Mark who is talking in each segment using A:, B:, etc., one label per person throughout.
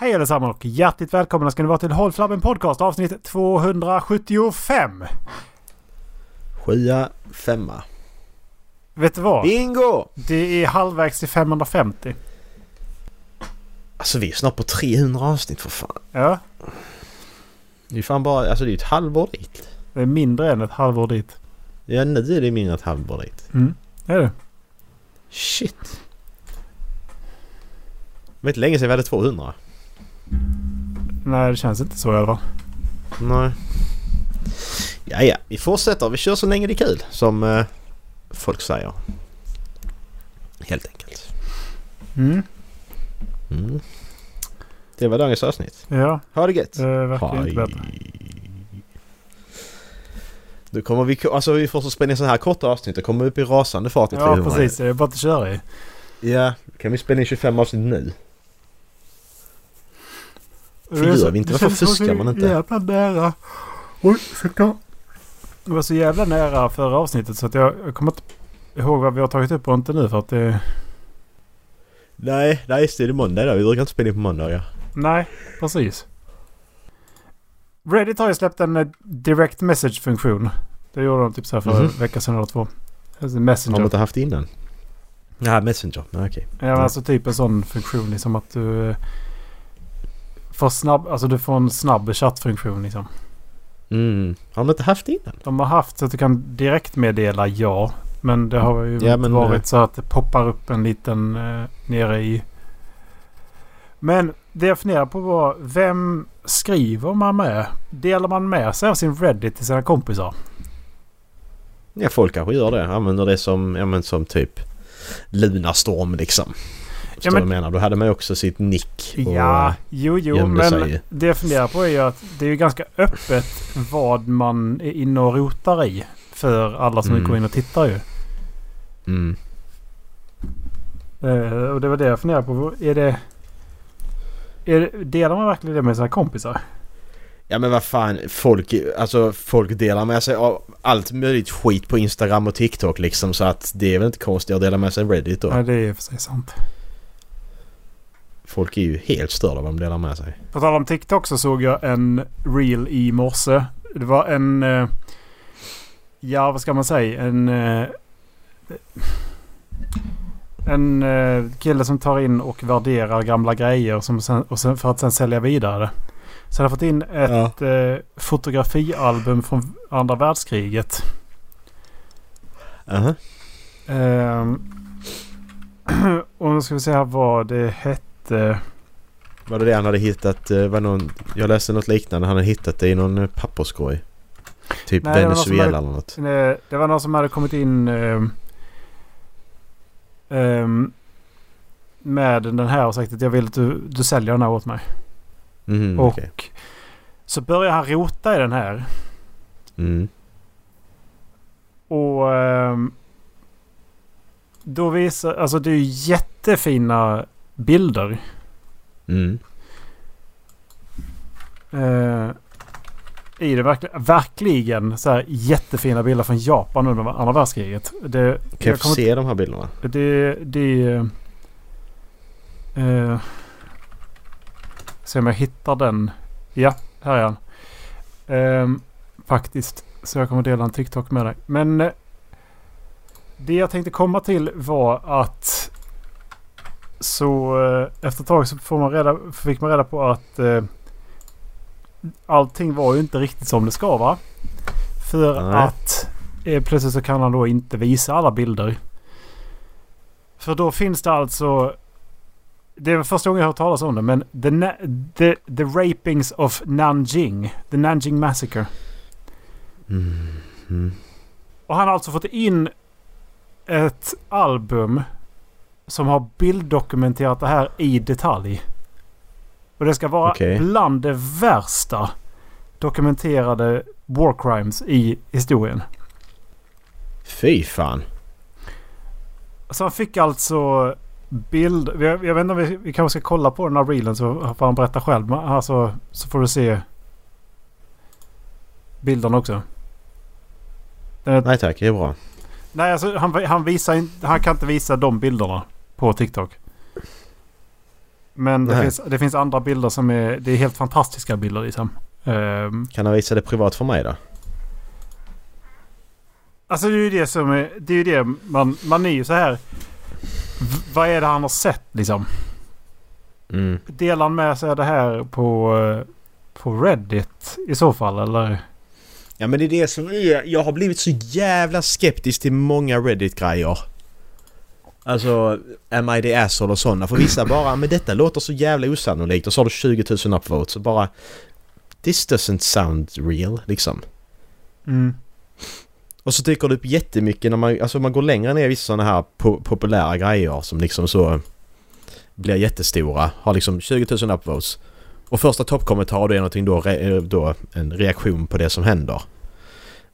A: Hej allesammans och hjärtligt välkomna ska ni vara till Håll Flabben Podcast avsnitt 275.
B: Sjua, femma.
A: Vet du vad?
B: Bingo!
A: Det är halvvägs till 550.
B: Alltså vi är snart på 300 avsnitt för fan.
A: Ja,
B: Det är fan bara, alltså det är ett halvår dit.
A: det är mindre än ett halvår dit.
B: Ja nu är det mindre än ett halvår dit.
A: Mm, det är det.
B: Shit. Vet inte länge sedan vi hade 200.
A: Nej, det känns inte så i alla fall.
B: Nej. Ja, ja. Vi fortsätter. Vi kör så länge det är kul. Som eh, folk säger. Helt enkelt.
A: Mm,
B: Mm. Det var dagens avsnitt.
A: ja,
B: Ha det gött.
A: det verkar inte bättre.
B: Nu kommer vi, alltså vi får så spela in så här korta avsnitt. Det kommer upp i rasande fart i
A: Ja,
B: 300.
A: precis. Det är bara att köra i.
B: Ja, kan vi spela in 25 avsnitt nu?
A: Det
B: gör
A: så-
B: vi inte. Varför fuskar man inte?
A: jävla nära. Oj, ursäkta. Det var så jävla nära förra avsnittet så att jag, jag kommer inte ihåg vad vi har tagit upp och inte nu för att det...
B: Nej, nej just det. Det är måndag idag. Vi brukar inte spela in på måndagar.
A: Nej, precis. Reddit har ju släppt en eh, direct message-funktion. Det gjorde de typ så här för
B: Mhm.
A: en vecka sedan eller två. Alltså
B: Har de
A: Messenger.
B: inte haft det innan? Ja, Messenger. Nej, okej.
A: Ja, men alltså typ en sån funktion liksom att du... Får snabb, alltså du får en snabb chattfunktion liksom.
B: Mm. Har de inte haft det innan?
A: De har haft så att du kan direkt meddela ja. Men det har ju
B: Ja, men,
A: varit
B: eh,
A: så att det poppar upp en liten eh, nere i... Men det jag funderar på var vem skriver man med? Delar man med sig av sin Reddit till sina kompisar?
B: Ja, folk kanske gör det. Använder det som, ja men som typ Lunarstorm liksom. Förstår
A: men-
B: du menar? Då hade man ju också sitt nick. och-
A: Ja, jo, jo,
B: gömde
A: men
B: sig.
A: det jag funderar på är ju att det är ju ganska öppet vad man är inne och rotar i. För alla som
B: Mm.
A: går in och tittar ju.
B: Mm.
A: Eh, och det var det jag funderade på. Är det... Är det delar man verkligen det med sina kompisar?
B: Ja men vad fan, folk, alltså folk delar med sig av allt möjligt skit på Instagram och TikTok liksom så att det är väl inte konstigt att dela med sig Reddit då.
A: Nej, det är i och för sig sant.
B: Folk är ju helt störda vad de delar med sig.
A: På tal om TikTok så såg jag en reel i morse. Det var en... eh, Ja, vad ska man säga? En... eh, En eh, kille som tar in och värderar gamla grejer som sen, och sen, för att sen sälja vidare. Så han har fått in ett eh, fotografialbum från andra världskriget.
B: Aha.
A: Ehm, och nu ska vi se här vad det hette.
B: Var det det han hade hittat? eh, Var någon, jag läste något liknande. Han hade hittat det i någon eh, papperskorg. Typ
A: Nej,
B: Venezuela
A: hade-
B: eller något.
A: Eh, Det var någon som hade kommit in ehm, ehm, med den här och sagt att jag vill att du, du säljer den här åt mig.
B: Mhm,
A: och
B: okej.
A: så börjar han rota i den här.
B: Mm.
A: Och ehm, då visar, alltså det är ju jättefina bilder.
B: Mm.
A: Eh, I det verkligen, verkligen så här jättefina bilder från Japan under andra världskriget. Det,
B: Kan jag, få se de här bilderna?
A: Det... det eh, se om jag hittar den. Ja, här är han. Ehm, faktiskt. Så jag kommer dela en TikTok med dig. Men eh, det jag tänkte komma till var att så eh, efter ett tag så får man reda, fick man reda på att eh, allting var ju inte riktigt som det ska va? För
B: Nej.
A: att eh, plötsligt så kan han då inte visa alla bilder. För då finns det alltså... Det är första gången jag har hört talas om det men the, the, the Rapings of Nanjing. The Nanjing Massacre.
B: Mm. Mm.
A: Och han har alltså fått in ett album som har bilddokumenterat det här i detalj. Och det ska vara
B: Okej.
A: bland det värsta dokumenterade war crimes i historien.
B: Fy fan.
A: Så han fick alltså bild... Jag, jag vet inte om vi, vi kanske ska kolla på den här reelen så får han berätta själv. Men alltså, så får du se bilden också. Är,
B: Nej tack, det är bra.
A: nej, alltså han, han, visar han kan inte visa de bilderna på TikTok. Men det finns, det finns andra bilder som är, det är helt fantastiska bilder liksom. Ehm,
B: Kan han visa det privat för mig då?
A: alltså det är ju det som är, det är ju det man, man är ju så här. Vad är det han har sett liksom?
B: Mm.
A: Delar han med sig det här på, på Reddit i så fall eller?
B: Ja men det är det som är... Jag har blivit så jävla skeptisk till många Reddit-grejer. Alltså, am I the asshole och sådana. För vissa bara, men detta låter så jävla osannolikt. Och så har du 20 000 upvotes och bara... This doesn't sound real, liksom.
A: Mm.
B: Och så dyker det upp jättemycket när man, alltså man går längre ner i vissa sådana här po- populära grejer som liksom så blir jättestora. Har liksom 20 000 upvotes. Och första toppkommentar då är någonting då, re, då en reaktion på det som händer.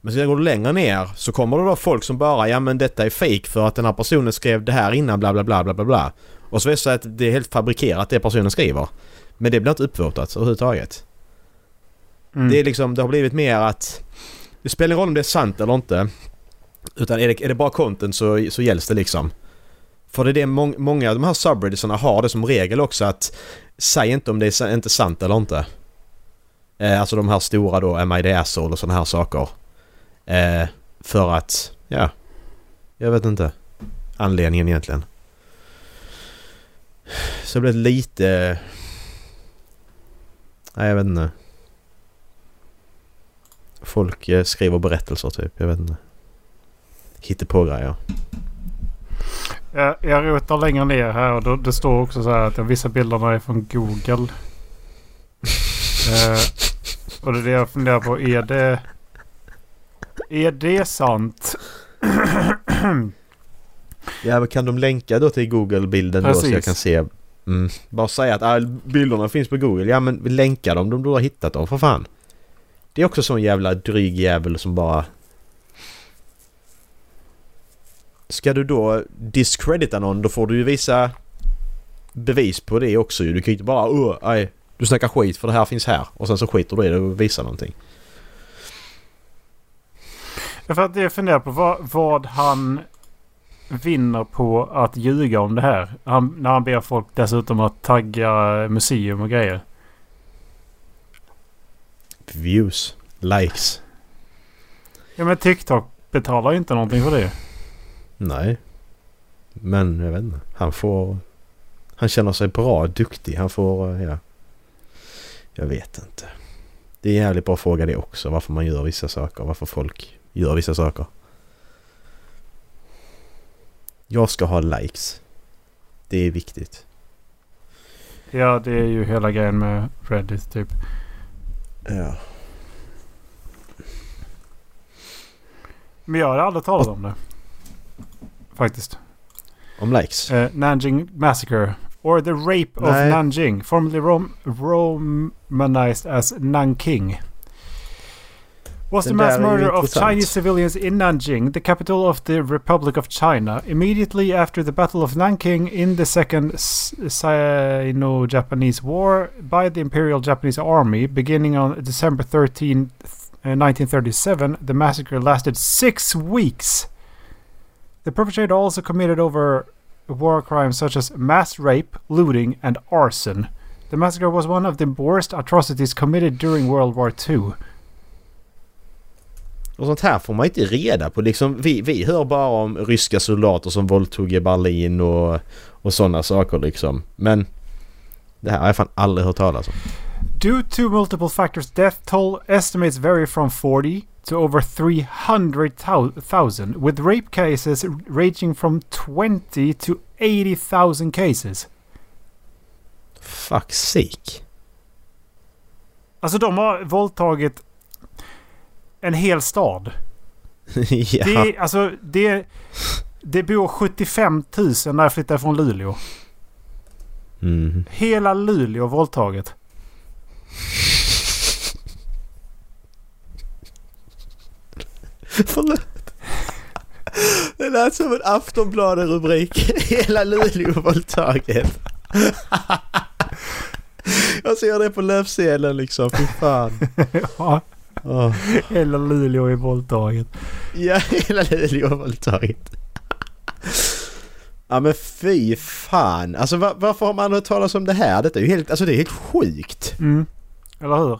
B: Men sen går du längre ner så kommer det då folk som bara ja men detta är fake för att den här personen skrev det här innan bla bla bla bla bla bla. Och så visar det sig att det är helt fabrikerat det personen skriver. Men det blir inte uppvotat överhuvudtaget.
A: Mm.
B: Det är liksom, det har blivit mer att... Det spelar ingen roll om det är sant eller inte. Utan är det, är det bara content så, så gälls det liksom. För det är det mång, många av de här subredditsarna har det som regel också att säg inte om det är inte sant eller inte. Eh, alltså de här stora då, Am I the asshole och sådana här saker. Eh, för att, ja. Jag vet inte anledningen egentligen. Så det blev lite... Nej, jag vet inte. Folk eh, skriver berättelser typ. Jag vet inte. Hittar på grejer.
A: Jag, jag rotar längre ner här och då, det står också så här att vissa bilderna är från Google. eh, och det är det jag funderar på. Är det... Är det sant?
B: Ja, men kan de länka då till Google-bilden då så jag kan se? Mm. Bara säga att ah, bilderna finns på Google. Ja, men länka dem om du har hittat dem för fan. Det är också sån jävla dryg jävel som bara... Ska du då discredita någon då får du ju visa bevis på det också ju. Du kan ju inte bara oh, aj, du snackar skit för det här finns här. Och sen så skiter du i det och visar någonting.
A: För att jag funderar på vad, vad han vinner på att ljuga om det här. Han, när han ber folk dessutom att tagga museum och grejer.
B: Views. Likes.
A: Ja men TikTok betalar ju inte någonting för det.
B: Nej. Men jag vet inte. Han får... Han känner sig bra, duktig. Han får... Ja. Jag vet inte. Det är en jävligt bra fråga det också. Varför man gör vissa saker. Varför folk gör vissa saker. Jag ska ha likes. Det är viktigt.
A: Ja det är ju hela grejen med Reddit typ.
B: Ja.
A: Men jag har aldrig talat om det. Faktiskt.
B: Om likes?
A: Eh, Nanjing Massacre. Or the Rape of
B: Nej.
A: Nanjing. Formerly rom romanized as Nanking. Was the mass
B: där är ju
A: murder of. Chinese civilians in Nanjing, the capital of the Republic of China, immediately after the Battle of Nanking in the Second Sino-Japanese War by the Imperial Japanese Army, beginning on December 13, uh, 1937. The massacre lasted six weeks. The perpetrator also committed over war crimes such as mass rape, looting, and arson. The massacre was one of the worst atrocities committed during World War II.
B: Och sånt här får man inte reda på. Liksom, vi, vi hör bara om ryska soldater som våldtog i Berlin och, och sådana saker liksom. Men det här har jag fan aldrig hört talas om.
A: Due to multiple factors, death toll estimates vary from 40 to over 300,000, with rape cases ranging from 20 to 80,000 cases.
B: Fuck sake.
A: Alltså de har våldtagit en hel stad.
B: ja.
A: Det, alltså, det, det bor 75 000 när jag flyttade från Luleå.
B: Mm.
A: Hela Luleå våldtaget.
B: Förlåt. Det lät som en Aftonbladet-rubrik. Hela Luleå våldtaget. Jag ser det på löpsedeln liksom. Fy fan.
A: ja,
B: Åh.
A: hela Luleå är våldtaget.
B: Ja, hela Luleå våldtaget. Ja men fy fan! Alltså var, varför har man hört talas om det här? Detta är ju helt, alltså det är helt sjukt.
A: Mm. Eller hur?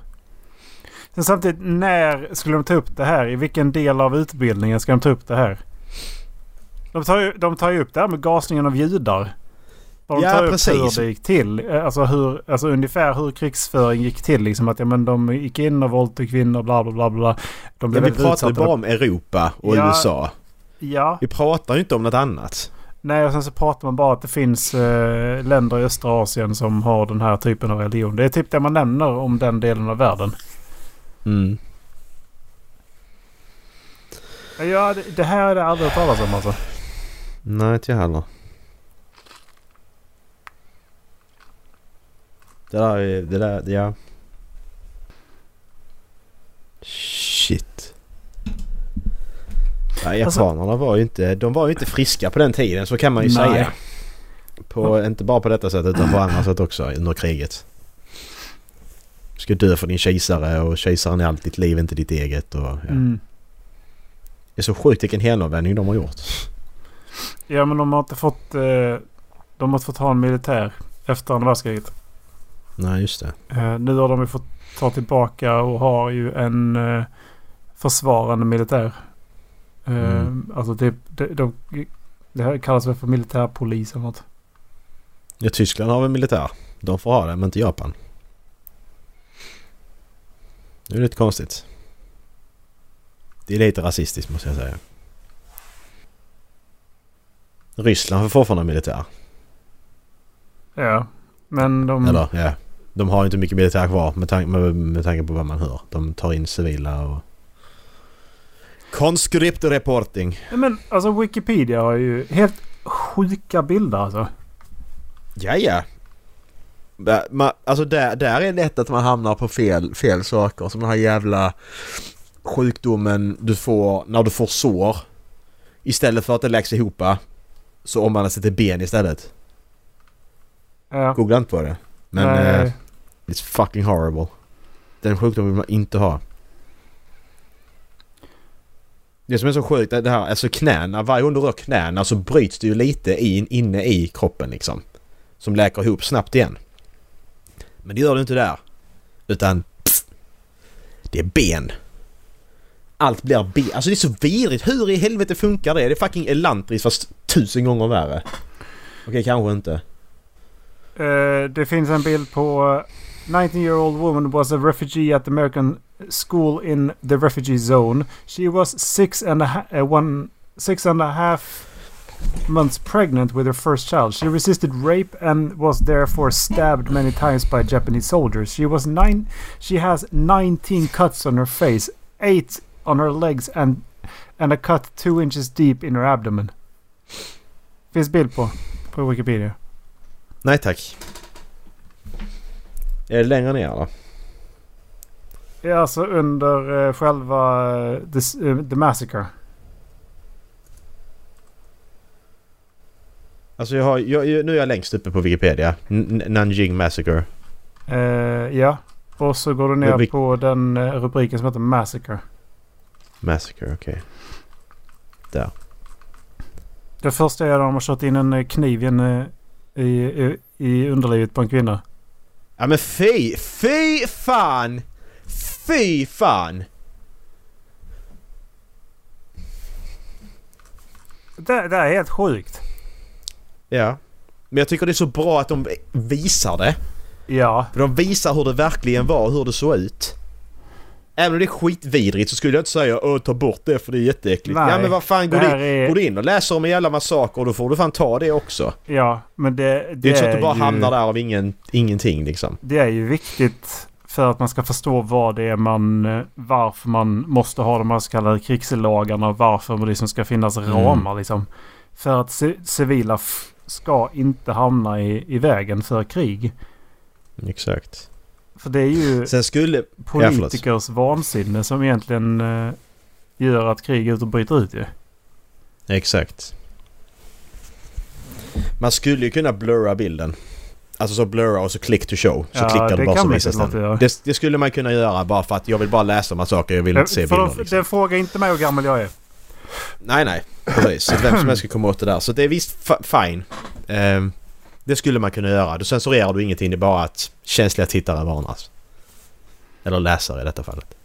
A: Sen samtidigt, när skulle de ta upp det här? I vilken del av utbildningen ska de ta upp det här? De tar ju, de tar ju upp det här med gasningen av judar. Och de
B: Ja,
A: tar
B: precis.
A: upp hur det gick till. Eh, Alltså, hur, alltså ungefär hur krigsföring gick till. Liksom att ja, men de gick in och våldtog kvinnor bla bla bla bla. De blev
B: vi
A: väldigt
B: pratar ju bara om Europa och
A: Ja.
B: USA.
A: Ja.
B: Vi pratar ju inte om något annat.
A: Nej, och sen så pratar man bara att det finns eh, länder i östra Asien som har den här typen av religion. Det är typ det man nämner om den delen av världen.
B: Mm.
A: Ja, det, det här är det aldrig hört talas om alltså.
B: Nej, inte jag heller. Det där är... Det där... Ja. Shit. Ja,
A: Alltså-
B: japanerna var ju inte... De var ju inte friska på den tiden, så kan man ju
A: Nej.
B: säga. På, inte bara på detta sätt utan på andra sätt också under kriget. Du ska dö för din kejsare och kejsaren är allt ditt liv, inte ditt eget. Och, ja.
A: Mm.
B: Det är så sjukt vilken helomvändning de har gjort.
A: Ja, men de har inte fått... Eh, de har inte fått ha en militär efter andra världskriget.
B: Nej, just det.
A: Eh, nu har de ju fått ta tillbaka och har ju en eh, försvarande militär. Eh,
B: Mm.
A: Alltså typ... De, de, det här kallas väl för militärpolis eller något.
B: Ja, Tyskland har väl militär. De får ha det, men inte Japan. Det är lite konstigt. Det är lite rasistiskt måste jag säga. Ryssland har fortfarande militär.
A: Ja. Men de...
B: Eller ja. De har inte mycket militär kvar med, tan- med, med tanke på vad man hör. De tar in civila och... Conscript reporting.
A: Men alltså Wikipedia har ju helt sjuka bilder alltså.
B: Ja, ja. Där- ma- Alltså där, där är det lätt att man hamnar på fel, fel saker. Som den här jävla sjukdomen du får när du får sår. Istället för att det läggs ihop så omvandlas det till ben istället.
A: Ja.
B: Googla inte på det. Men
A: Nej.
B: eh, it's fucking horrible. Den sjukdomen vill man inte ha. Det som är så sjukt är det här, alltså knäna, varje gång du rör knäna så bryts det ju lite in, inne i kroppen liksom. Som läker ihop snabbt igen. Men det gör det inte där. Utan pff, det är ben. Allt blir ben. Alltså det är så vidrigt. Hur i helvete funkar det? Det är fucking Elantris fast tusen gånger värre. Okej, kanske inte.
A: Uh, det finns en bild på 19 year old woman was a refugee at the American school in the refugee zone. She was six and a, ha- uh, one, six and a half months pregnant with her first child. She resisted rape and was therefore stabbed many times by Japanese soldiers. She was nine. She has 19 cuts on her face, eight on her legs, and and a cut two inches deep in her abdomen. Finns bild på på Wikipedia.
B: Nej tack. Är det längre ner eller?
A: Ja, alltså under eh, själva eh, the, eh, the Massacre.
B: Alltså jag har, jag, nu är jag längst uppe på Wikipedia. N- Nanjing Massacre.
A: Eh, ja. Och så går du ner
B: vi-
A: på den rubriken som heter Massacre.
B: Massacre, okej.
A: Det första är att de har kört in en kniv i, en, i, i, i underlivet på en kvinna.
B: Ja men fy! Fy fan! Fy fan!
A: Det, det är helt sjukt.
B: Ja. Men jag tycker det är så bra att de visar det.
A: Ja.
B: För de visar hur det verkligen var hur det såg ut. Även om det är skitvidrigt så skulle jag inte säga Åh, ta bort det för det är jätteäckligt.
A: Nej,
B: ja men vad fan, går du,
A: är...
B: går du in och läser om en jävla massaker då får du fan ta det också.
A: Ja, men det, det,
B: Det är inte så att du bara
A: ju,
B: hamnar där av ingen, ingenting liksom.
A: Det är ju viktigt för att man ska förstå vad det är man... eh, Varför man måste ha de här så kallade krigslagarna och varför det liksom ska finnas
B: Mm.
A: ramar liksom. För att ci- civila ska inte hamna i, i vägen för krig.
B: Exakt.
A: För det är ju
B: Sen skulle...
A: politikers vansinne som egentligen eh, gör att krig ut och bryter ut ju.
B: Exakt. Man skulle ju kunna blurra bilden. Alltså så blurra och så click to show. Så
A: Ja,
B: klickar
A: det
B: du bara så visas den. Det, det skulle man kunna göra bara för att jag vill bara läsa om saker. Jag vill inte se
A: Eh, för
B: bilder.
A: de,
B: Liksom.
A: Den frågar inte mig hur gammal jag är.
B: Nej, nej. Precis. Så vem som helst ska komma åt det där. Så det är visst fine. Um, det skulle man kunna göra. Då censurerar du ingenting. Det är bara att känsliga tittare varnas. Eller läsare i detta fallet.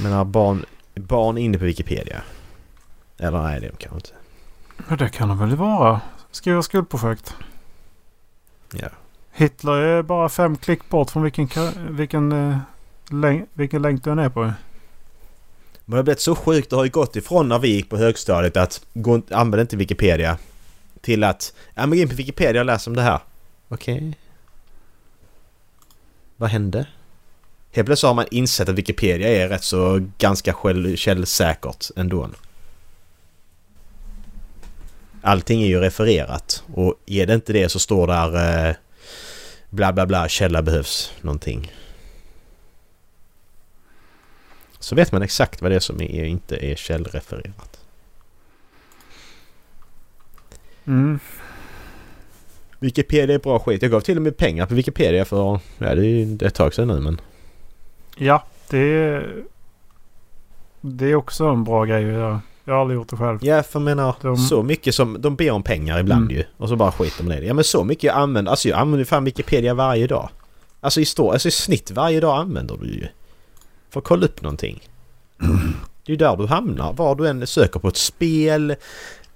B: Men har barn, barn inne på Wikipedia? Eller nej, det är de kanske inte.
A: Ja, det kan de väl vara. Skriva skolprojekt.
B: Ja.
A: Hitler är bara fem klick bort från vilken, vilken, eh, läng vilken länk du än är på.
B: Men det har blivit så sjukt. Det har ju gått ifrån när vi gick på högstadiet att gå, använda inte Wikipedia. Till att, ja men gå in på Wikipedia och läs om det här. Okej. Okay. Vad hände? Helt plötsligt har man insett att Wikipedia är rätt så ganska källsäkert ändå. Allting är ju refererat och är det inte det så står där eh, bla bla bla källa behövs någonting. Så vet man exakt vad det är som är, inte är källrefererat.
A: Mm.
B: Wikipedia är bra skit. Jag gav till och med pengar på Wikipedia för... Ja, det är ju ett tag sedan nu men...
A: Ja, det... Det är också en bra grej att göra. Jag har aldrig gjort det själv.
B: Ja, för jag menar de... så mycket som... De ber om pengar ibland mm. ju. Och så bara skiter man i det. Ja men så mycket jag använder... Alltså jag använder fan Wikipedia varje dag. Alltså i, stå, alltså i snitt varje dag använder du ju. För att kolla upp någonting. Det är ju där du hamnar. Var du än söker på ett spel,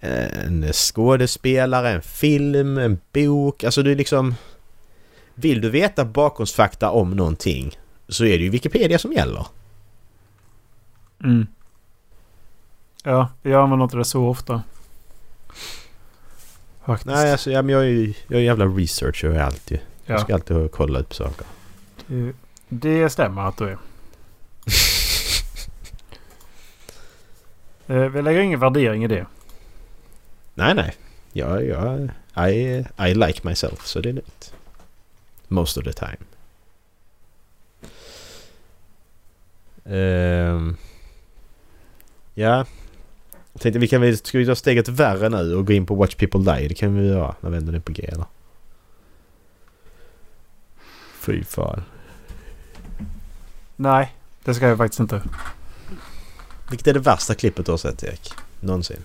B: en skådespelare, en film, en bok. Alltså du liksom... Vill du veta bakgrundsfakta om någonting så är det ju Wikipedia som gäller.
A: Mm. Ja, jag använder inte det så ofta.
B: Faktiskt. Nej, alltså jag, jag, är, jag är jävla researcher jag är alltid. Ja. Jag ska alltid kolla upp saker.
A: Det, det stämmer att du är. Eh, vi lägger ingen värdering i det.
B: Nej, nej. Jag, jag, I, I like myself, så det är lugnt. Most of the time. Um, ja. Jag tänkte vi kan väl, ska vi ta steget värre nu och gå in på Watch People Die? Det kan vi göra när vi ändå är på G eller? Fy fan.
A: Nej, det ska jag faktiskt inte.
B: Vilket är det värsta klippet du har sett Erik? Någonsin?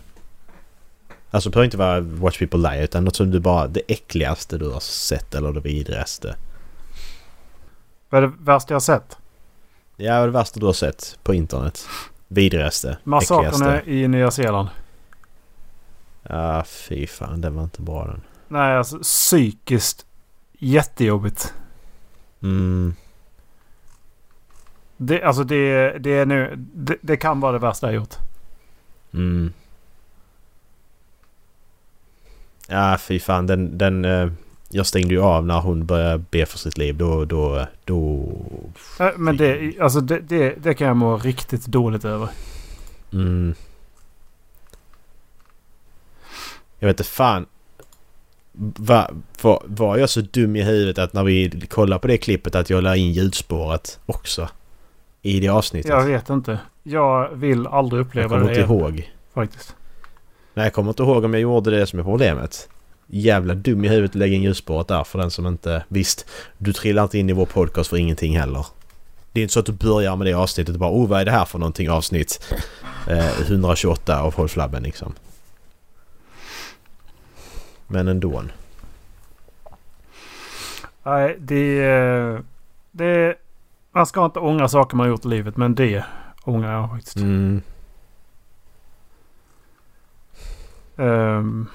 B: Alltså det behöver inte vara Watch People Die utan något som du bara... Det äckligaste du har sett eller det vidrigaste.
A: Vad är det värsta jag har sett?
B: Ja, det värsta du har sett på internet. Vidrigaste.
A: Massakrerna i Nya Zeeland.
B: Ja, fy fan. Den var inte bra den.
A: Nej, alltså psykiskt jättejobbigt.
B: Mm.
A: Det, alltså det, det är nu... Det, det kan vara det värsta jag gjort.
B: Mm. Ja, fy fan. Den... den uh, jag stängde ju av när hon började be för sitt liv. Då... då, då
A: men det, alltså det, det, det kan jag må riktigt dåligt över.
B: Mm. Jag vet inte fan. Va, var, var jag så dum i huvudet att när vi kollade på det klippet att jag la in ljudspåret också? I det avsnittet?
A: Jag vet inte. Jag vill aldrig uppleva det
B: Jag kommer inte ihåg.
A: Faktiskt.
B: Nej, jag kommer inte ihåg om jag gjorde det som är problemet. Jävla dum i huvudet att lägga in ljusspåret där för den som inte... Visst, du trillar inte in i vår podcast för ingenting heller. Det är inte så att du börjar med det avsnittet och bara oh vad är det här för någonting avsnitt? Eh, 128 av Håll Flabben liksom. Men ändå.
A: Nej, det... Det... Man ska inte ångra saker man gjort i livet men det ångrar jag faktiskt.
B: Mm.
A: Um,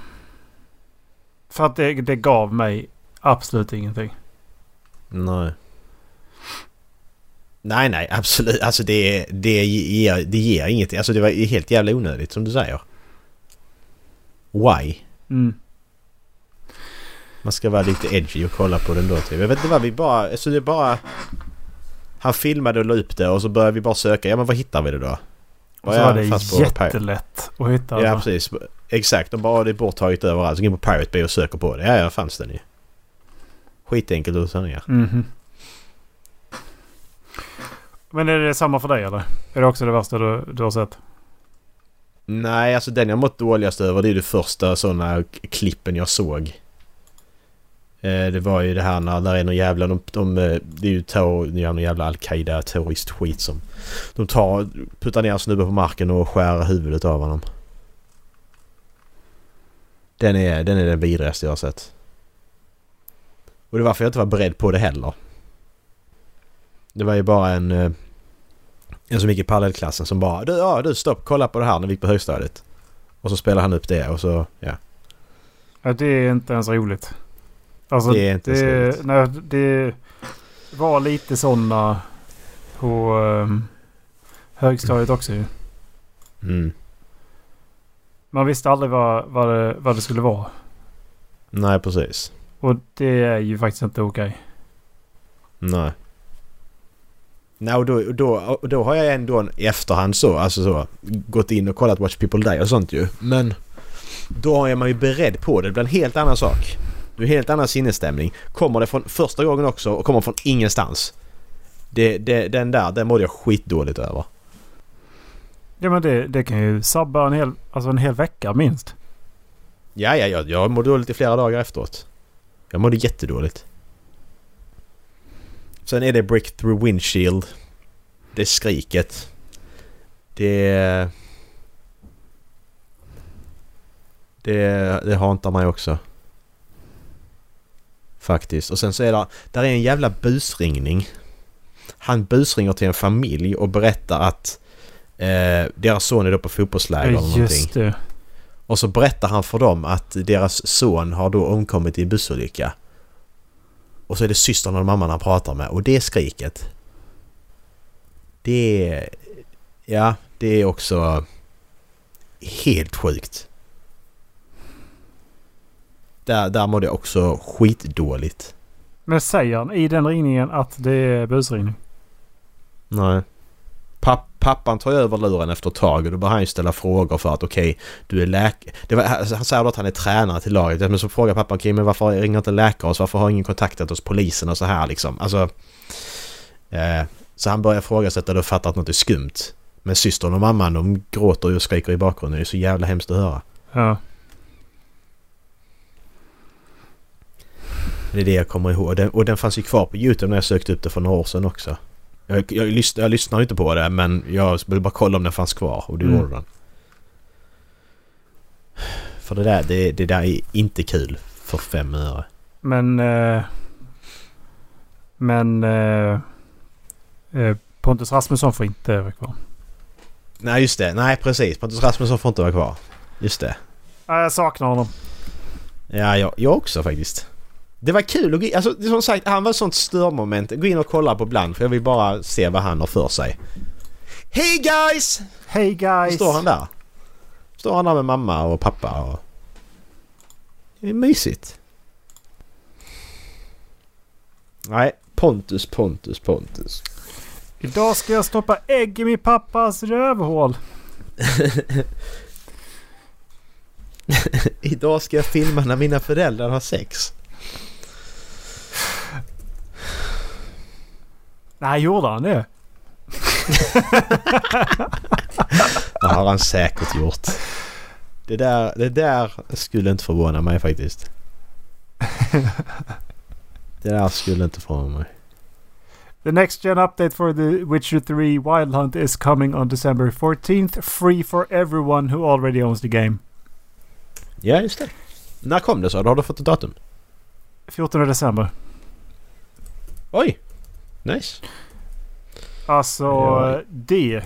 A: för att det, det gav mig absolut ingenting.
B: Nej. Nej, nej, absolut. Alltså det, det, ger, det ger ingenting. Alltså det var helt jävla onödigt som du säger. Why?
A: Mm.
B: Man ska vara lite edgy och kolla på den då typ. Jag vet inte vad vi bara... Alltså det bara... Han filmade och la upp det och så började vi bara söka. Ja men vad hittar vi det då?
A: Och så var det jättelätt att hitta.
B: Ja precis. Exakt. De bara det är borttaget överallt. Så gå in på Pirate Bay och söker på det. Ja, ja fanns den ju. Skitenkelt att ta ner.
A: Mm. Men är det samma för dig eller? Är det också det värsta du, du har sett?
B: Nej, alltså den jag mått dåligast över det är det första sådana klippen jag såg. Eh, det var ju det här när där är någon jävla... De, de, eh, det är ju terror, någon jävla Al-Qaida terroristskit som... De tar, puttar ner en snubbe på marken och skär huvudet av honom. Den är den, är den vidrigaste jag har sett. Och det var varför jag inte var beredd på det heller. Det var ju bara en... eh, En som gick i parallellklassen som bara du, ja du stopp, kolla på det här när vi gick på högstadiet. Och så spelade han upp det och så, ja.
A: Ja, det är inte ens roligt. Alltså,
B: Det är inte så roligt.
A: Nej, det var lite sådana på um, högstadiet också ju.
B: Mm.
A: Man visste aldrig vad, vad, det, vad det skulle vara.
B: Nej, precis.
A: Och det är ju faktiskt inte okej.
B: Nej. Nej, och då, då, då har jag ändå i efterhand så, alltså så, gått in och kollat Watch People Die och sånt ju. Men då är man ju beredd på det. Det blir en helt annan sak. Det är en helt annan sinnesstämning. Kommer det från första gången också och kommer från ingenstans. Det, det, den där, den mådde jag skitdåligt över.
A: Ja men det, det kan ju sabba en hel, alltså en hel vecka minst.
B: Ja, ja, ja, jag mådde dåligt i flera dagar efteråt. Jag mådde jättedåligt. Sen är det Brick Through Windshield. Det är skriket. Det... Det, det hantar mig också. Faktiskt. Och sen så är det... Där är en jävla busringning. Han busringer till en familj och berättar att eh, deras son är då på fotbollsläger eller någonting.
A: Just det.
B: Och så berättar han för dem att deras son har då omkommit i en bussolycka. Och så är det systern och mamman han pratar med och det skriket. Det är... Ja, det är också helt sjukt. Där, där mådde jag också skitdåligt.
A: Men säger han i den ringningen att det är busringning?
B: Nej. Papp, pappan tar över luren efter ett tag och då börjar han ju ställa frågor för att okej, du är läkare. Han säger då att han är tränare till laget. Men så frågar pappan okej, men varför ringer inte läkare oss? Varför har ingen kontaktat oss polisen och så här liksom? Alltså... Eh, så han börjar ifrågasätta och fattar att något är skumt. Men systern och mamman de gråter och skriker i bakgrunden. Det är så jävla hemskt att höra.
A: Ja.
B: Det är det jag kommer ihåg. Och den, och den fanns ju kvar på Youtube när jag sökte upp det för några år sedan också. Jag, jag, lyssn, jag lyssnar ju inte på det men jag ville bara kolla om den fanns kvar och det
A: Mm.
B: gjorde den. För det där, det, det där är inte kul för fem öre.
A: Men... Eh, men... Eh, eh, Pontus Rasmusson får inte vara kvar.
B: Nej just det, nej precis. Pontus Rasmusson får inte vara kvar. Just det.
A: Ja, jag saknar honom.
B: Ja, jag, jag också faktiskt. Det var kul att alltså som sagt han var ett sånt störmoment. Gå in och kolla på ibland för jag vill bara se vad han har för sig. Hey guys!
A: Hey guys!
B: Står han där? Står han där med mamma och pappa och... Det är mysigt. Nej, Pontus, Pontus, Pontus.
A: Idag ska jag stoppa ägg i min pappas rövhål.
B: Idag ska jag filma när mina föräldrar har sex.
A: Nej, gjorde han det?
B: Det har han säkert gjort. Det där, det där skulle inte förvåna mig faktiskt. Det där skulle inte förvåna mig.
A: The next gen update for the Witcher 3 Wild Hunt is coming on December 14th. Free for everyone who already owns the game.
B: Ja, just det. När kom det så? Har du fått ett datum?
A: 14 december.
B: Oj! Nice.
A: Alltså
B: Ja.
A: det.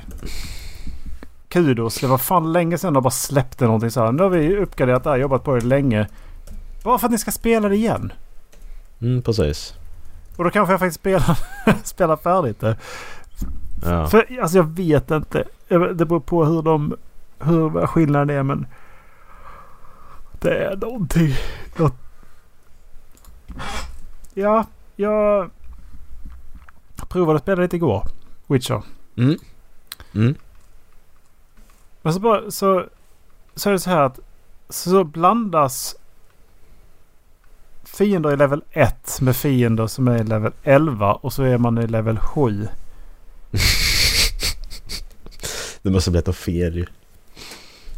A: Kudos. Det var fan länge sedan de bara släppte någonting så här. Nu har vi uppgraderat det här, jobbat på det länge. Bara för att ni ska spela det igen.
B: Mm, precis.
A: Och då kanske jag faktiskt spelar, spelar färdigt det.
B: Ja.
A: För alltså jag vet inte. Jag- Det beror på hur de... Hur skillnaden är men... Det är någonting. Ja, jag provade att spela lite igår. Witcher.
B: Mm. Mm.
A: Men så, bara, så, så är det så här att så blandas fiender i level 1 med fiender som är i level 11 och så är man i level 7.
B: Det måste blivit något fel ju.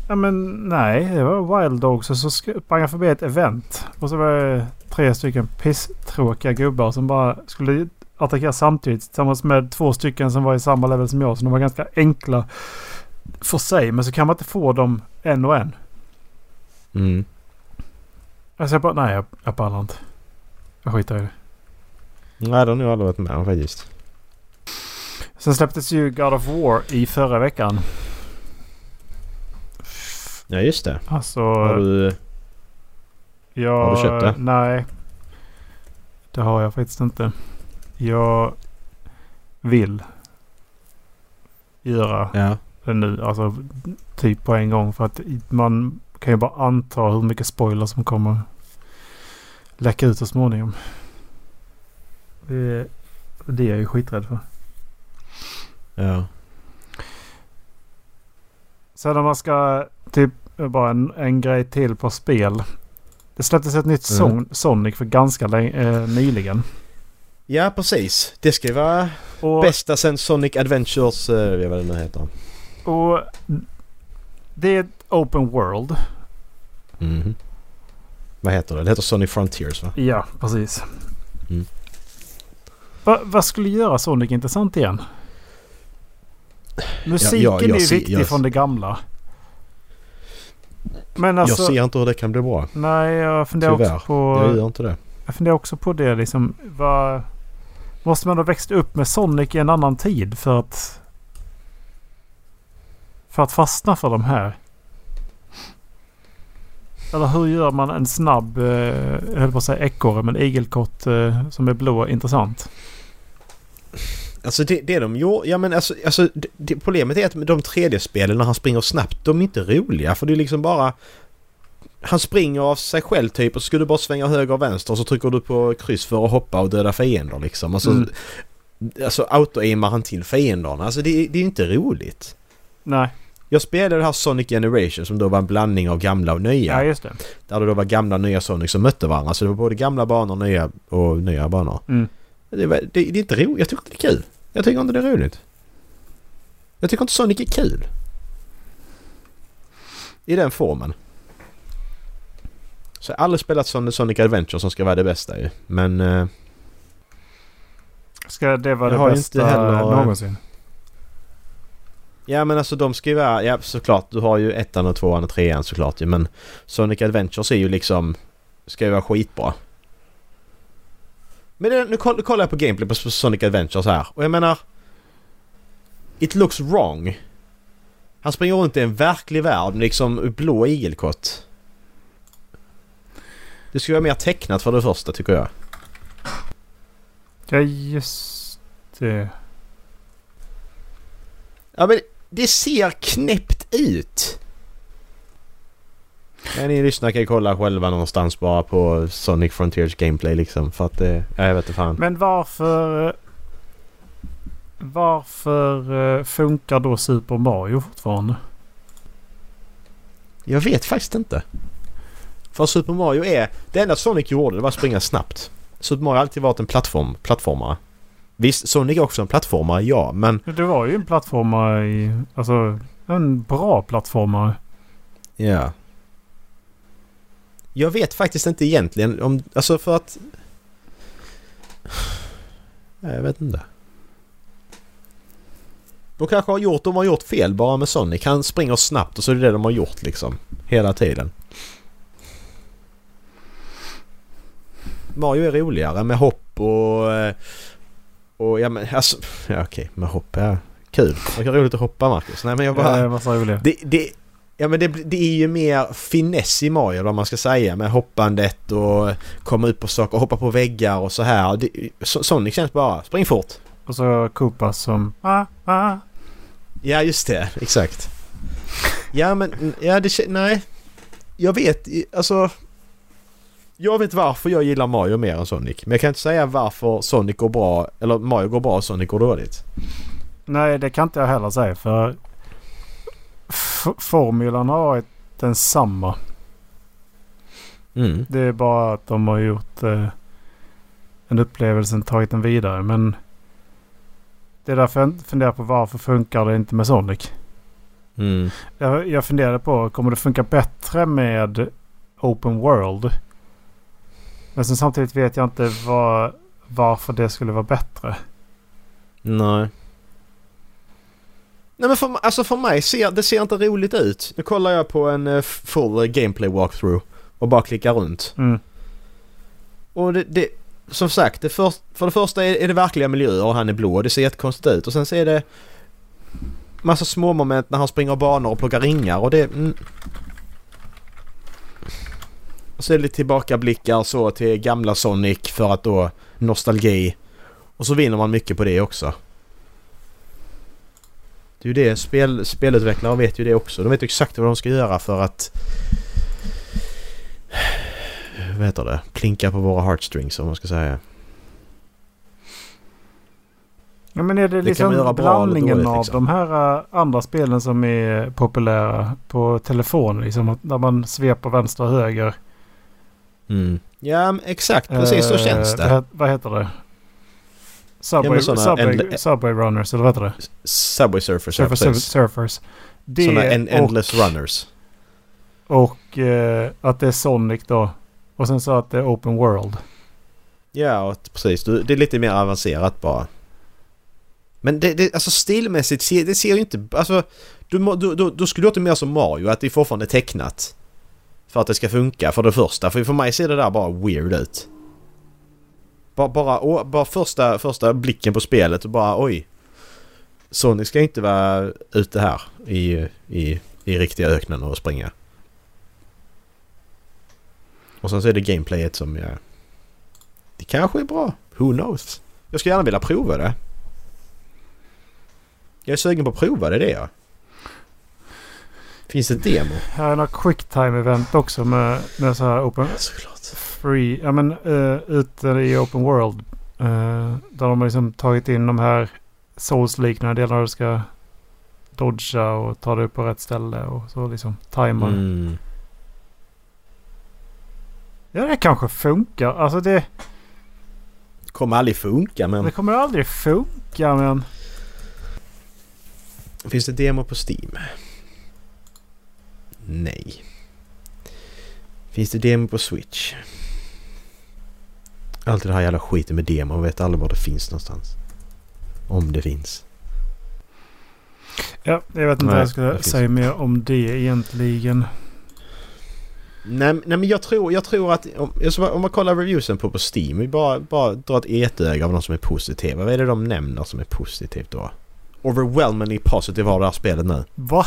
A: Ja men nej, det var Wild Dogs och så sprang jag förbi ett event. Och så var det tre stycken pisstråkiga gubbar som bara skulle attackera samtidigt tillsammans med två stycken som var i samma level som jag. Så de var ganska enkla för sig. Men så kan man inte få dem en och en.
B: Mm.
A: Alltså jag bara, nej jag, jag pallar inte. Jag skiter i det.
B: Nej, det har nog aldrig varit med om faktiskt.
A: Sen släpptes ju God of War i förra veckan.
B: Ja, just det.
A: Alltså...
B: Har du...
A: jag,
B: har du köpt det?
A: Nej. Det har jag faktiskt inte. Jag vill göra
B: Ja.
A: det nu. Alltså typ på en gång. För att man kan ju bara anta hur mycket spoiler som kommer läcka ut så småningom. Det, det är jag ju skiträdd för.
B: Ja.
A: Sen om man ska typ bara en, en grej till på spel. Det släpptes ett nytt
B: Mm.
A: son, Sonic för ganska länge, eh, nyligen.
B: Ja, precis. Det ska ju vara
A: Och,
B: bästa sen Sonic Adventures, eh, jag vad det nu heter.
A: och det är ett open world.
B: Mhm. Vad heter det? Det heter Sonic Frontiers va?
A: Ja, precis.
B: Mm.
A: Va, vad skulle göra Sonic intressant igen? Musiken
B: jag
A: är ju
B: ser-
A: viktig
B: jag-
A: från det gamla. Men alltså...
B: jag ser inte hur det kan bli bra.
A: Nej, jag funderar
B: Tyvärr.
A: också på...
B: Jag gör inte det.
A: Jag funderar också på det liksom. Vad, måste man ha växt upp med Sonic i en annan tid för att... För att fastna för de här? Eller hur gör man en snabb, eh, jag höll på att säga ekorre, men igelkott eh, som är blå intressant?
B: Alltså det, det de gjorde, ja men alltså, alltså det, det, problemet är att de 3D-spelen när han springer snabbt, de är inte roliga för det är liksom bara... Han springer av sig själv typ och så ska du bara svänga höger och vänster och så trycker du på kryss för att hoppa och döda fiender liksom. Alltså,
A: Mm.
B: alltså auto-aimar han till fienderna. Alltså det, det är ju inte roligt.
A: Nej,
B: Jag spelade det här Sonic Generation som då var en blandning av gamla och nya.
A: ja just det.
B: Där det då var gamla och nya Sonic som mötte varandra. Så det var både gamla banor och nya, och nya banor.
A: Mm.
B: Det, var, det, det är inte roligt. Jag tycker inte det är kul. Jag tycker inte det är roligt. Jag tycker inte Sonic är kul. I den formen. Så jag har aldrig spelat Sonic, Adventure som ska vara det bästa ju. Men... Eh,
A: Ska det vara det bästa
B: inte heller-
A: någonsin?
B: ja men alltså de ska ju vara... Ja såklart du har ju ettan och tvåan och trean såklart ju. Men Sonic Adventures är ju liksom... Ska ju vara skitbra. Men det, nu, koll, nu kollar jag på gameplay på Sonic Adventures här och jag menar... It looks wrong. Han springer runt i en verklig värld liksom blå igelkott. Det skulle vara mer tecknat för det första tycker jag.
A: Ja just det.
B: Ja men det ser knäppt ut. Men ni lyssnare kan ju kolla själva någonstans bara på Sonic Frontiers gameplay liksom för att det... Ja, jag vet inte fan.
A: Men varför... Varför eh, funkar då Super Mario fortfarande?
B: Jag vet faktiskt inte. För Super Mario är... Det enda Sonic gjorde det var att springa snabbt. Super Mario har alltid varit en plattform, plattformare. Visst, Sonic är också en plattformare, ja, men...
A: Det var ju en plattformare i... Alltså en bra plattformare.
B: Ja. Jag vet faktiskt inte egentligen om... Alltså för att... Nej, Jag vet inte. De kanske har gjort... De har gjort fel bara med Sonic. Han springer snabbt och så är det det de har gjort liksom. Hela tiden. Mario är roligare med hopp och... eh, Och ja men alltså... Ja okej, med hopp ja. Kul. Det är roligt att hoppa Marcus. Nej men jag bara...
A: Eh, massa roliga.
B: Det, det, ja men det, det är ju mer finess i Mario vad man ska säga med hoppandet och komma upp på saker, hoppa på väggar och så här. Det, Så- Sonic känns bara, spring fort.
A: Och så Koopas som... Ah, ah.
B: Ja just det, exakt. Ja men, ja det nej. Jag vet, alltså. Jag vet varför jag gillar Mario mer än Sonic. Men jag kan inte säga varför Sonic går bra, eller Mario går bra och Sonic går dåligt.
A: Nej, det kan inte jag heller säga för... Formulan har varit densamma.
B: Mm.
A: Det är bara att de har gjort eh, en upplevelse och tagit den vidare. Men det är därför jag funderar på varför funkar det inte med Sonic.
B: Mm.
A: Jag, jag funderade på, kommer det funka bättre med Open World? Men sen samtidigt vet jag inte var, varför det skulle vara bättre.
B: Nej. Nej men för, alltså för mig ser det ser inte roligt ut. Nu kollar jag på en eh, full gameplay walkthrough och bara klickar runt.
A: Mm.
B: Och det, det som sagt, det för, för det första är, är det verkliga miljöer och han är blå. Det ser jättekonstigt ut. Och sen så är det massa små moment när han springer banor och plockar ringar och det... Mm. Och så är det lite tillbakablickar så till gamla Sonic för att då nostalgi. Och så vinner man mycket på det också. Det är ju det, spel, spelutvecklare vet ju det också. De vet exakt vad de ska göra för att... Vad heter det? Klinka på våra heartstrings om man ska säga.
A: Ja, men är det,
B: Det
A: liksom blandningen
B: dåligt,
A: av
B: liksom.
A: de här äh, andra spelen som är populära på telefon? Liksom, där man sveper vänster och höger.
B: Mm. Ja, exakt. Precis så
A: Eh,
B: känns det.
A: het- Vad heter det? Subway,
B: såna
A: subway, subway runners, eller vad heter det?
B: Subway Surfers, ja,
A: Surfer,
B: precis.
A: surfers. Det
B: Såna en, endless
A: och,
B: runners.
A: och eh, att det är Sonic då. Och sen så att det är Open World.
B: Ja, precis. Du- Det är lite mer avancerat bara. Men det, det, alltså stilmässigt, ser- det ser ju inte... Alltså, du, du, du, då skulle det låta mer som Mario, att det är fortfarande tecknat. För att det ska funka, för det första. För för mig ser det där bara weird ut. Bara, bara, bara första, första blicken på spelet och bara oj. Sony ska inte vara ute här i, i, i riktiga öknen och springa. Och sen så är det gameplayet som jag... Det kanske är bra. Who knows? Jag skulle gärna vilja prova det. Jag är sugen på att prova det, det är jag. Finns det demo?
A: Här är några quicktime event också med, med så här open
B: Såklart.
A: free. Ja men uh, ute i open world. eh, där de har liksom tagit in de här souls-liknande delarna. Du ska dodga och ta dig upp på rätt ställe och så liksom tajmar.
B: Mm.
A: Ja det kanske funkar. Alltså det,
B: Kommer aldrig funka men...
A: det kommer aldrig funka men.
B: Finns det demo på Steam? Nej. Finns det demo på Switch? Alltid det här jävla skiten med demo. Man vet aldrig var det finns någonstans. Om det finns.
A: Ja, jag vet inte
B: Nej,
A: vad jag skulle säga mer om det egentligen.
B: Nej, nej men jag tror, jag tror att om, om man kollar reviewsen på, på Steam. Vi bara, bara drar ett etöga av de som är positiva. Vad är det de nämner som är positivt då? Overwhelmingly positive har det här spelet nu.
A: Va?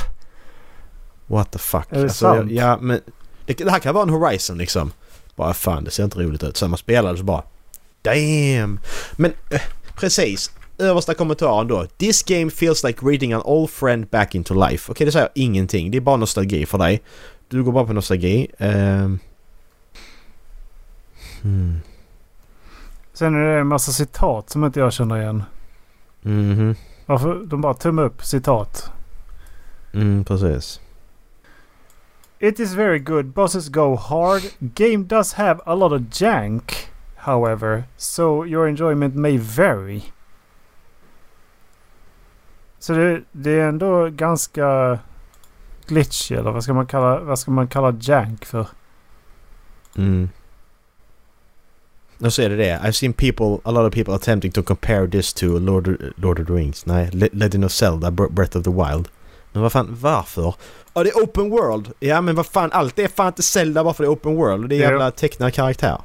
B: What the fuck?
A: Är det
B: alltså,
A: sant?
B: Ja, men det, det här kan vara en Horizon liksom. Bara fan, det ser inte roligt ut. Sen man spelar det så bara... Damn! Men eh, precis. Översta kommentaren då. This game feels like reading an old friend back into life. Okej, det säger ingenting. Det är bara nostalgi för dig. Du går bara på nostalgi. Ehm. Hmm.
A: Sen är det en massa citat som inte jag känner igen.
B: Mhm.
A: Varför? De bara tummar upp citat.
B: Mm, precis.
A: It is very good. Bosses go hard. Game does have a lot of jank, however, so your enjoyment may vary. Så det, det är ändå ganska glitchy, eller vad ska man kalla, vad ska man kalla jank för?
B: Mm. Och så är det det. I've seen people, a lot of people attempting to compare this to Lord, Lord of the Rings. Nej, Legend of Zelda, Breath of the Wild. Men vad fan, varför? Ja, det är open world. Ja, men vad fan, allt är fan inte Zelda bara för det är open world. Och det är jävla tecknad karaktär.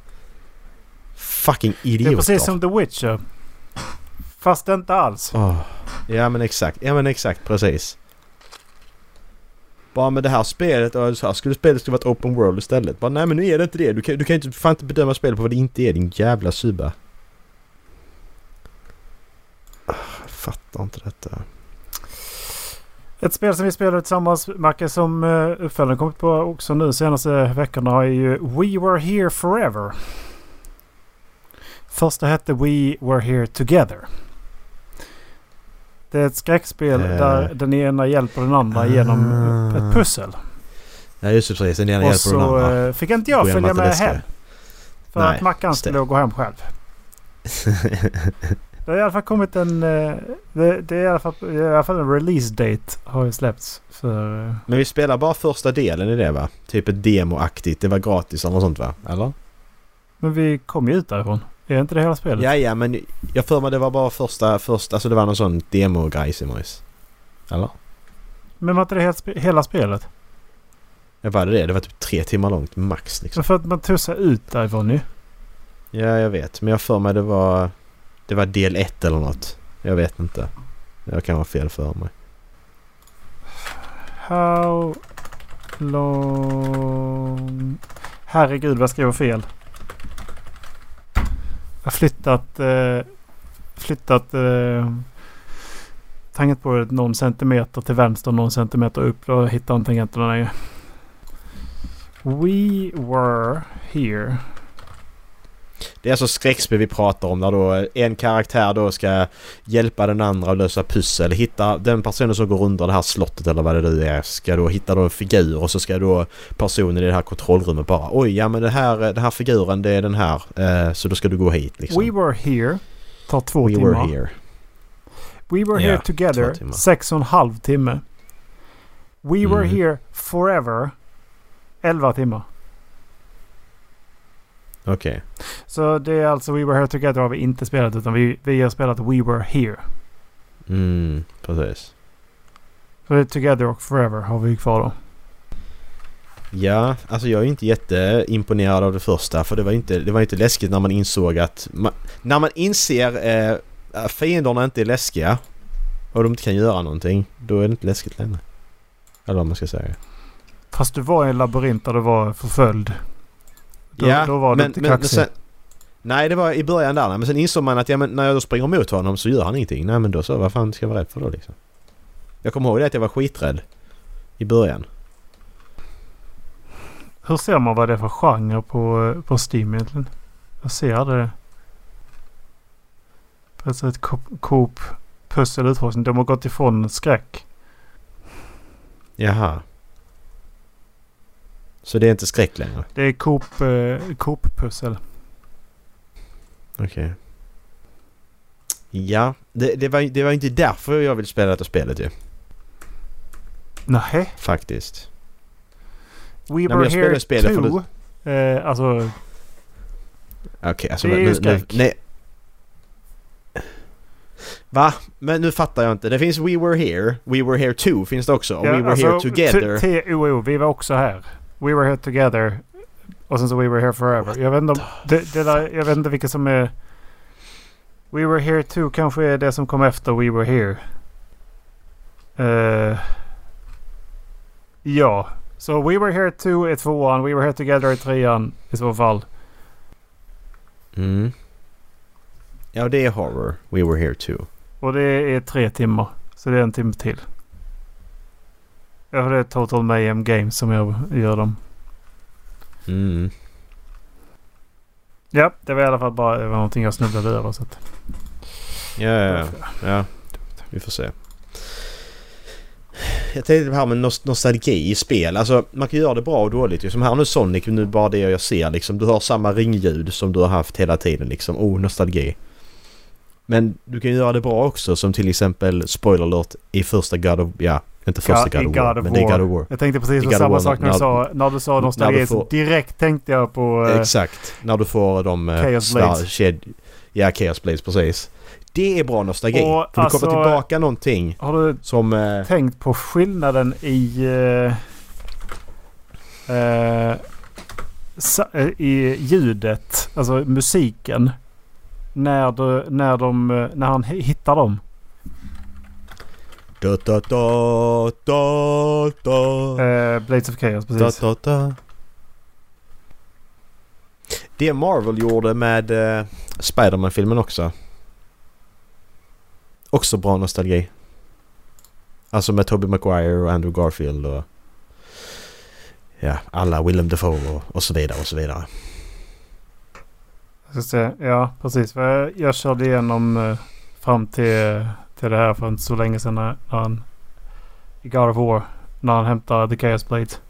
B: Fucking
A: Det
B: idioter.
A: är precis som The Witcher. Fast inte alls.
B: Åh. Ja men exakt, ja men exakt precis. Bara med det här spelet, och så här, skulle spelet skulle varit open world istället. Bara nej men nu är det inte det. Du kan, du kan inte, fan inte bedöma spelet på vad det inte är din jävla suba. Ah, Jag fattar inte detta.
A: Ett spel som vi spelade tillsammans, Macke, som uh, uppföljaren kommit på också nu senaste veckorna är ju We Were Here Forever. Första hette We Were Here Together. Det är ett skräckspel
B: Eh.
A: där den ena hjälper den andra genom
B: Ah.
A: ett pussel.
B: Ja just det precis, den ena
A: Och
B: hjälper den
A: så
B: andra.
A: eh, fick inte jag följa med hem. För
B: Nej,
A: att Mackan skulle gå hem själv. Det har i alla fall kommit en... eh, Det, det är i alla fall, i alla fall en release date har ju släppts för... eh,
B: Men vi spelar bara första delen i det va? Typ ett demoaktigt, det var gratis eller något sånt va? Eller?
A: Men vi kom ju ut därifrån. Är inte det hela spelet?
B: Ja, ja, men jag för mig det var bara första, första, alltså det var någon sån demo-grej Simons. Eller?
A: Men var inte det helt hela spelet?
B: Ja, var det det? Det var typ tre timmar långt max liksom.
A: Men för att man tog sig ut därifrån ju.
B: Ja, jag vet. Men jag för mig det var... Det var del ett eller något. Jag vet inte. Jag kan vara fel för mig.
A: How long... Herregud vad jag skriver fel. Jag har flyttat... Eh, flyttat eh, tangentbordet någon centimeter till vänster och någon centimeter upp. Då hittar jag inte tangenterna längre. We were here.
B: Det är alltså skräckspel vi pratar om där då en karaktär då ska hjälpa den andra att lösa pussel. Hitta den personen som går under det här slottet eller vad det nu är ska då hitta då en figur och så ska då personen i det här kontrollrummet bara oj ja men det här, den här figuren det är den här eh, så då ska du gå hit liksom.
A: We were here. Tar två
B: We
A: timmar.
B: were here.
A: We were
B: Ja,
A: here together. Sex och en halv timme. We were
B: Mm.
A: here forever. Elva timmar.
B: Okej.
A: Så det är alltså We Were Here Together har vi inte spelat utan vi, vi har spelat We Were Here.
B: Mm, precis.
A: Så det är Together och Forever har vi kvar då.
B: Ja, alltså jag är inte jätteimponerad av det första för det var inte, det var inte läskigt när man insåg att... Man, när man inser eh, att fienderna inte är läskiga och de inte kan göra någonting, då är det inte läskigt längre. Eller vad man ska säga.
A: Fast du var i en labyrint där du var förföljd. Då,
B: ja,
A: då var du
B: men,
A: inte
B: men, men
A: kaxig.
B: sen, Nej, det var i början där. Men sen insåg man att ja, men när jag då springer mot honom så gör han ingenting. Nej men då så, vad fan ska jag vara rädd för då liksom? Jag kommer ihåg det att jag var skiträdd. I början.
A: Hur ser man vad det är för genre på, på Steam egentligen? Jag ser aldrig det. Alltså ett Coop- Coop pussel utforskning. De har gått ifrån skräck.
B: Jaha. Så det är inte skräck längre?
A: Det är Coop, eh, Coop-pussel.
B: Okej. Ja, det, det, var, det var inte därför jag vill spela detta spelet ju.
A: Nej.
B: Faktiskt.
A: We
B: men
A: were here
B: spelet
A: too. Eh, alltså,
B: Okej, alltså
A: Det är ju
B: nu, nu,
A: skräck.
B: nej. Va? Men nu fattar jag inte. Det finns We Were Here. We Were Here 2 finns det också. Och
A: ja,
B: We Were
A: alltså,
B: Here Together.
A: T-O-O. Vi var också här. We were here together. Och sen så We were here forever. Jag vet inte, om, det, det där, jag vet inte vilka som är... We were here too kanske är det som kom efter We were here. Eh, ja. Så We were here too är tvåan. We were here together är trean i så fall.
B: Mm. Ja, det är horror. We Were Here 2.
A: Och det är tre timmar. Så det är en timme till. Ja, det är Total Mayhem Games som jag gör dem.
B: Mm.
A: Ja, det var i alla fall bara det var någonting jag snubblade över. Så att.
B: Ja, ja, ja. ja. Vi får se. Jag tänkte det här med nos- nostalgi i spel. Alltså man kan göra det bra och dåligt. Som här nu Sonic, nu bara det jag ser liksom. Du har samma ringljud som du har haft hela tiden liksom. Oh, nostalgi. Men du kan göra det bra också som till exempel spoiler alert i första God of... Ja, inte första
A: Ja, i
B: God, of War.
A: God
B: men det är. God of War.
A: Jag tänkte precis på
B: God
A: samma sak när, du sa, när du sa nostalgi.
B: du får-
A: direkt tänkte jag på... eh,
B: Exakt. När du får de... eh,
A: Chaos Blades.
B: Ja, Chaos Blades precis. Det är bra nostalgi.
A: Och
B: För du
A: alltså-
B: kommer tillbaka någonting
A: Har du
B: som... Eh,
A: tänkt på skillnaden i... sa- eh, I ljudet, alltså musiken. När, du, när, de, när han hi- hittar dem.
B: Da, da, da, da, da.
A: Eh, Blades of Chaos,
B: Da,
A: precis.
B: da, da. Det Marvel gjorde med eh, Spiderman-filmen också. Också bra nostalgi. Alltså med Tobey Maguire och Andrew Garfield och... Ja, alla Willem Dafoe och, och så vidare och så vidare.
A: Jag ska se. Ja, precis. Jag körde igenom eh, fram till, till det här för inte så länge sedan när, han... I God of War. När han hämtar The Chaos Blades.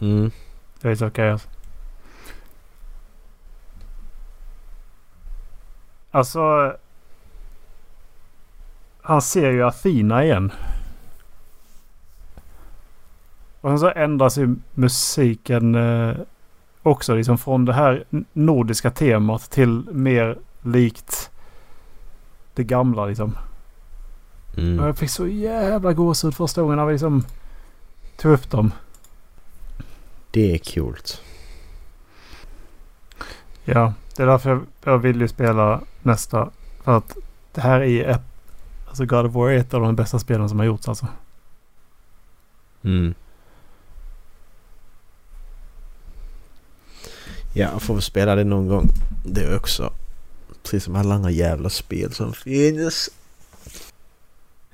B: Mm.
A: Blades of Chaos. Alltså... Han ser ju Athena igen. Och sen så ändras ju musiken eh, också liksom från det här nordiska temat till mer likt det gamla liksom. Och
B: Mm.
A: jag fick så jävla gåshud första gången när vi liksom tog upp dem.
B: Det är coolt.
A: Ja, det är därför jag, jag vill ju spela nästa. För att det här är ett... Alltså God of War är ett av de bästa spelen som har gjorts alltså.
B: Mm. Ja, får väl spela det någon gång. Det också. Precis som alla andra jävla spel som finns.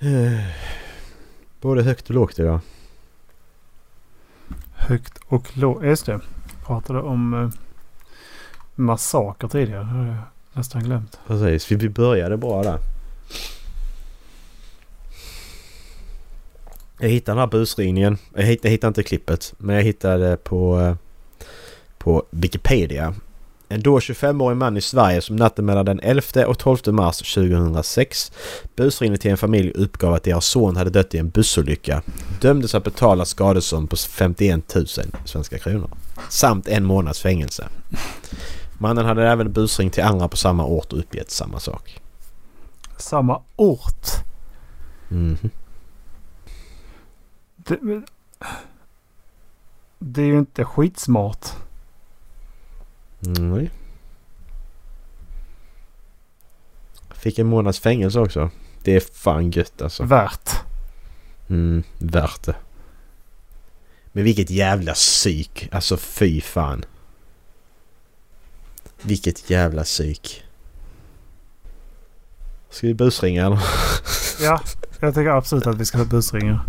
B: Både högt och lågt idag.
A: Högt och lågt. Just det. Pratade om eh, massaker tidigare. Det har jag nästan glömt.
B: Precis, vi- vi började bra där. Jag hittade den här busringningen. Jag hittade, jag hittade inte klippet, men jag hittade på, eh, på Wikipedia. En då 25-årig man i Sverige som natten mellan den 11 och 12 mars 2006 busringde till en familj och uppgav att deras son hade dött i en bussolycka. Dömdes att betala skadestånd på 51 000 svenska kronor. Samt en månads fängelse. Mannen hade även busringt till andra på samma ort och uppgett samma sak.
A: Samma ort.
B: Mhm.
A: Det, det är ju inte skitsmart.
B: Nej. Fick en månads fängelse också. Det är fan gött alltså.
A: Värt.
B: Mm, värt det. Men vilket jävla psyk. Alltså fy fan. Vilket jävla psyk. Ska vi busringa eller?
A: Ja, jag tycker absolut att vi ska ha busringar.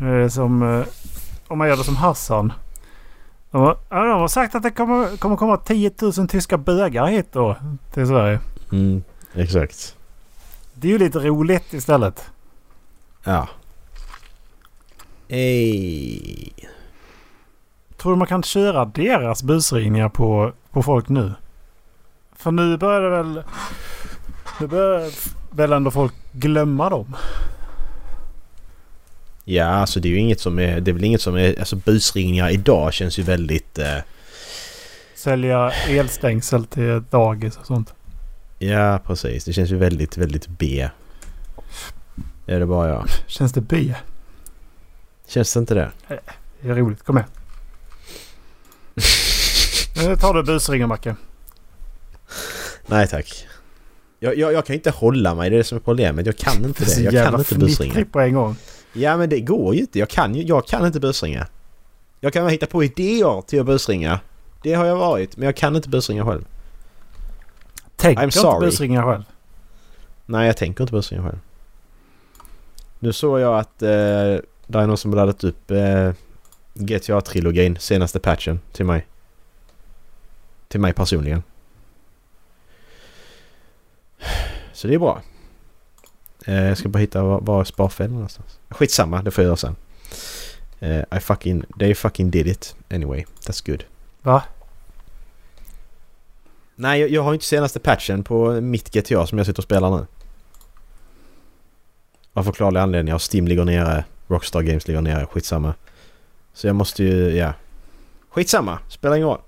A: Eh, Som eh, om man gör det som Hassan. De har, ja, de har sagt att det kommer, kommer komma 10 000 tyska bögar hit då till Sverige.
B: Mm, exakt.
A: Det är ju lite roligt istället.
B: Ja. Ej.
A: Tror du man kan köra deras busringningar på, på folk nu? För nu börjar det väl... Nu börjar väl ändå folk glömma dem.
B: Ja, alltså det är ju inget som är... Det är väl inget som är... Alltså busringningar idag känns ju väldigt... Eh,
A: Sälja elstängsel till dagis och sånt.
B: ja, precis. Det känns ju väldigt, väldigt B. Är det bara jag?
A: Känns det B?
B: Känns det inte det?
A: Det är roligt. Kom med. Nu tar du busringen Macke.
B: Nej tack. Jag, jag, jag kan inte hålla mig, det är det som är problemet. Jag kan inte det.
A: så
B: Jag
A: jävla
B: kan inte busringa.
A: fnittrig på en gång.
B: Ja men det går ju inte. Jag kan ju jag kan inte busringa. Jag kan hitta på idéer till att busringa. Det har jag varit, men jag kan inte busringa själv.
A: Tänker
B: I'm
A: inte
B: sorry.
A: busringa själv.
B: Nej, jag tänker inte busringa själv. Nu såg jag att eh, det är någon som laddat upp eh, GTA-trilogin, senaste patchen, till mig. Till mig personligen. Så det är bra. Eh, jag ska bara hitta var, var sparfällan någonstans. Skitsamma, det får jag göra sen. Eh, I fucking... They fucking did it. Anyway, that's good.
A: Va?
B: Nej, jag, jag har inte senaste patchen på mitt GTA som jag sitter och spelar nu. Av förklarliga anledningar. Steam ligger nere. Rockstar Games ligger nere. Skitsamma. Så jag måste ju... Ja. Skitsamma. Spelar ingen roll.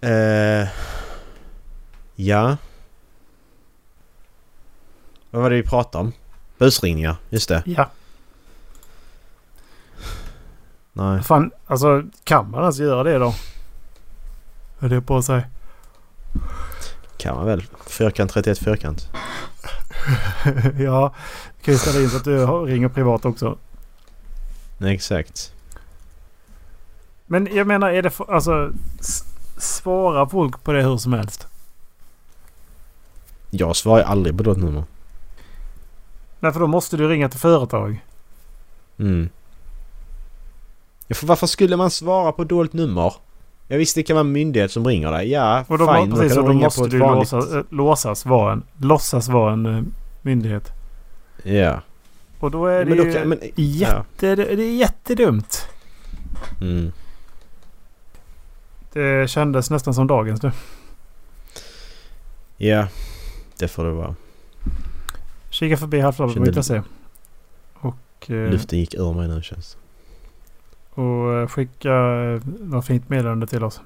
B: Eh, ja. Vad var det vi pratade om? Busringningar. Just det.
A: Ja.
B: Nej.
A: Fan, alltså kan man ens göra det då? Är det på sig?
B: Kan man väl. Fyrkant 31 fyrkant.
A: ja. Du kan ju ställa in så att du ringer privat också.
B: Nej, exakt.
A: Men jag menar, är det för, alltså... Svarar folk på det hur som helst?
B: Jag svarar aldrig på det nummer.
A: Nej, för då måste du ringa till företag.
B: Mm. Ja, för varför skulle man svara på dolt nummer? Jag visste det kan vara en myndighet som ringer dig. Ja,
A: Och då,
B: fine.
A: precis, och då måste du
B: vanligt-
A: låsa, äh, låsas vara en, låtsas vara en eh, myndighet.
B: Ja.
A: Och då är det
B: men då
A: ju
B: kan, men,
A: jätte, det är jättedumt.
B: mm.
A: Det kändes nästan som dagens nu.
B: Ja, det får det vara.
A: Kika förbi halvflabben.se. Och, eh,
B: Luften gick ur mig nu känns
A: Och eh, skicka eh, något fint meddelande till oss.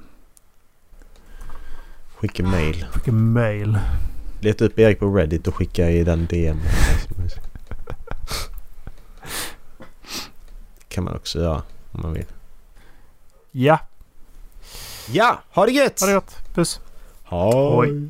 B: Skicka mail.
A: Skicka mail.
B: Leta upp Erik på Reddit och skicka i den DM. kan man också göra om man vill.
A: Ja,
B: Ja, ha det gött!
A: ha det gott. Puss.
B: Hej!